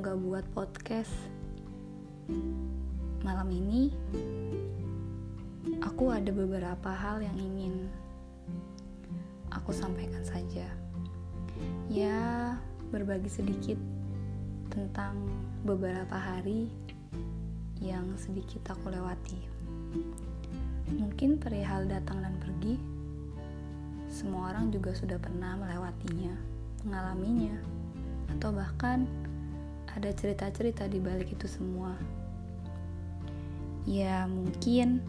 gak buat podcast. Malam ini, aku ada beberapa hal yang ingin aku sampaikan saja. Ya, berbagi sedikit tentang beberapa hari yang sedikit aku lewati. Mungkin perihal datang dan pergi, semua orang juga sudah pernah melewatinya, mengalaminya, atau bahkan ada cerita-cerita di balik itu semua. Ya, mungkin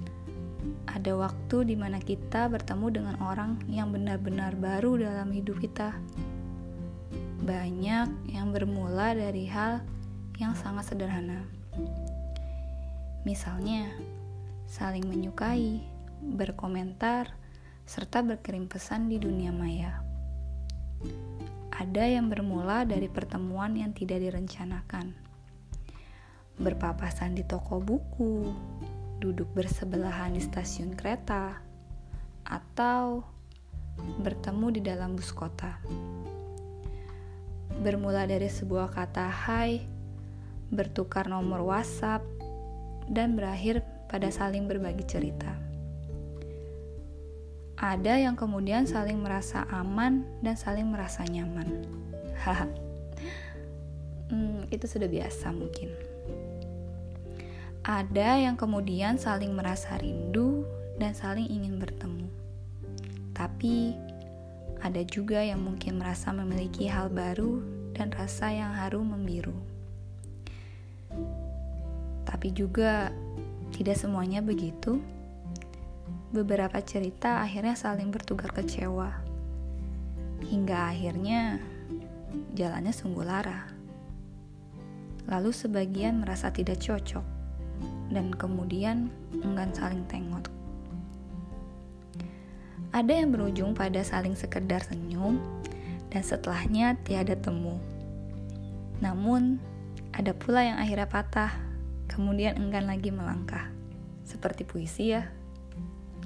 ada waktu di mana kita bertemu dengan orang yang benar-benar baru dalam hidup kita. Banyak yang bermula dari hal yang sangat sederhana. Misalnya, saling menyukai, berkomentar, serta berkirim pesan di dunia maya. Ada yang bermula dari pertemuan yang tidak direncanakan. Berpapasan di toko buku, duduk bersebelahan di stasiun kereta, atau bertemu di dalam bus kota. Bermula dari sebuah kata hai, bertukar nomor WhatsApp, dan berakhir pada saling berbagi cerita. Ada yang kemudian saling merasa aman dan saling merasa nyaman. Hmm, itu sudah biasa mungkin. Ada yang kemudian saling merasa rindu dan saling ingin bertemu. Tapi ada juga yang mungkin merasa memiliki hal baru dan rasa yang harum membiru. Tapi juga tidak semuanya begitu beberapa cerita akhirnya saling bertukar kecewa. Hingga akhirnya jalannya sungguh lara. Lalu sebagian merasa tidak cocok dan kemudian enggan saling tengok. Ada yang berujung pada saling sekedar senyum dan setelahnya tiada temu. Namun, ada pula yang akhirnya patah, kemudian enggan lagi melangkah. Seperti puisi ya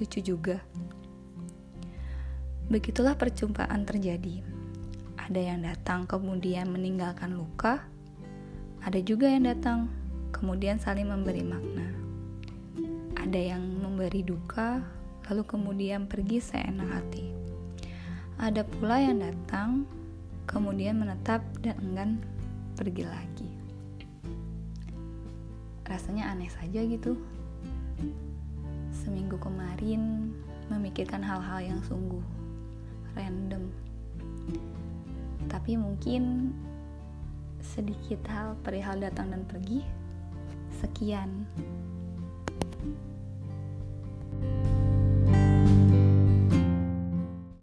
lucu juga. Begitulah perjumpaan terjadi. Ada yang datang kemudian meninggalkan luka, ada juga yang datang kemudian saling memberi makna. Ada yang memberi duka, lalu kemudian pergi seenak hati. Ada pula yang datang, kemudian menetap dan enggan pergi lagi. Rasanya aneh saja gitu kemarin memikirkan hal-hal yang sungguh random. Tapi mungkin sedikit hal perihal datang dan pergi. Sekian.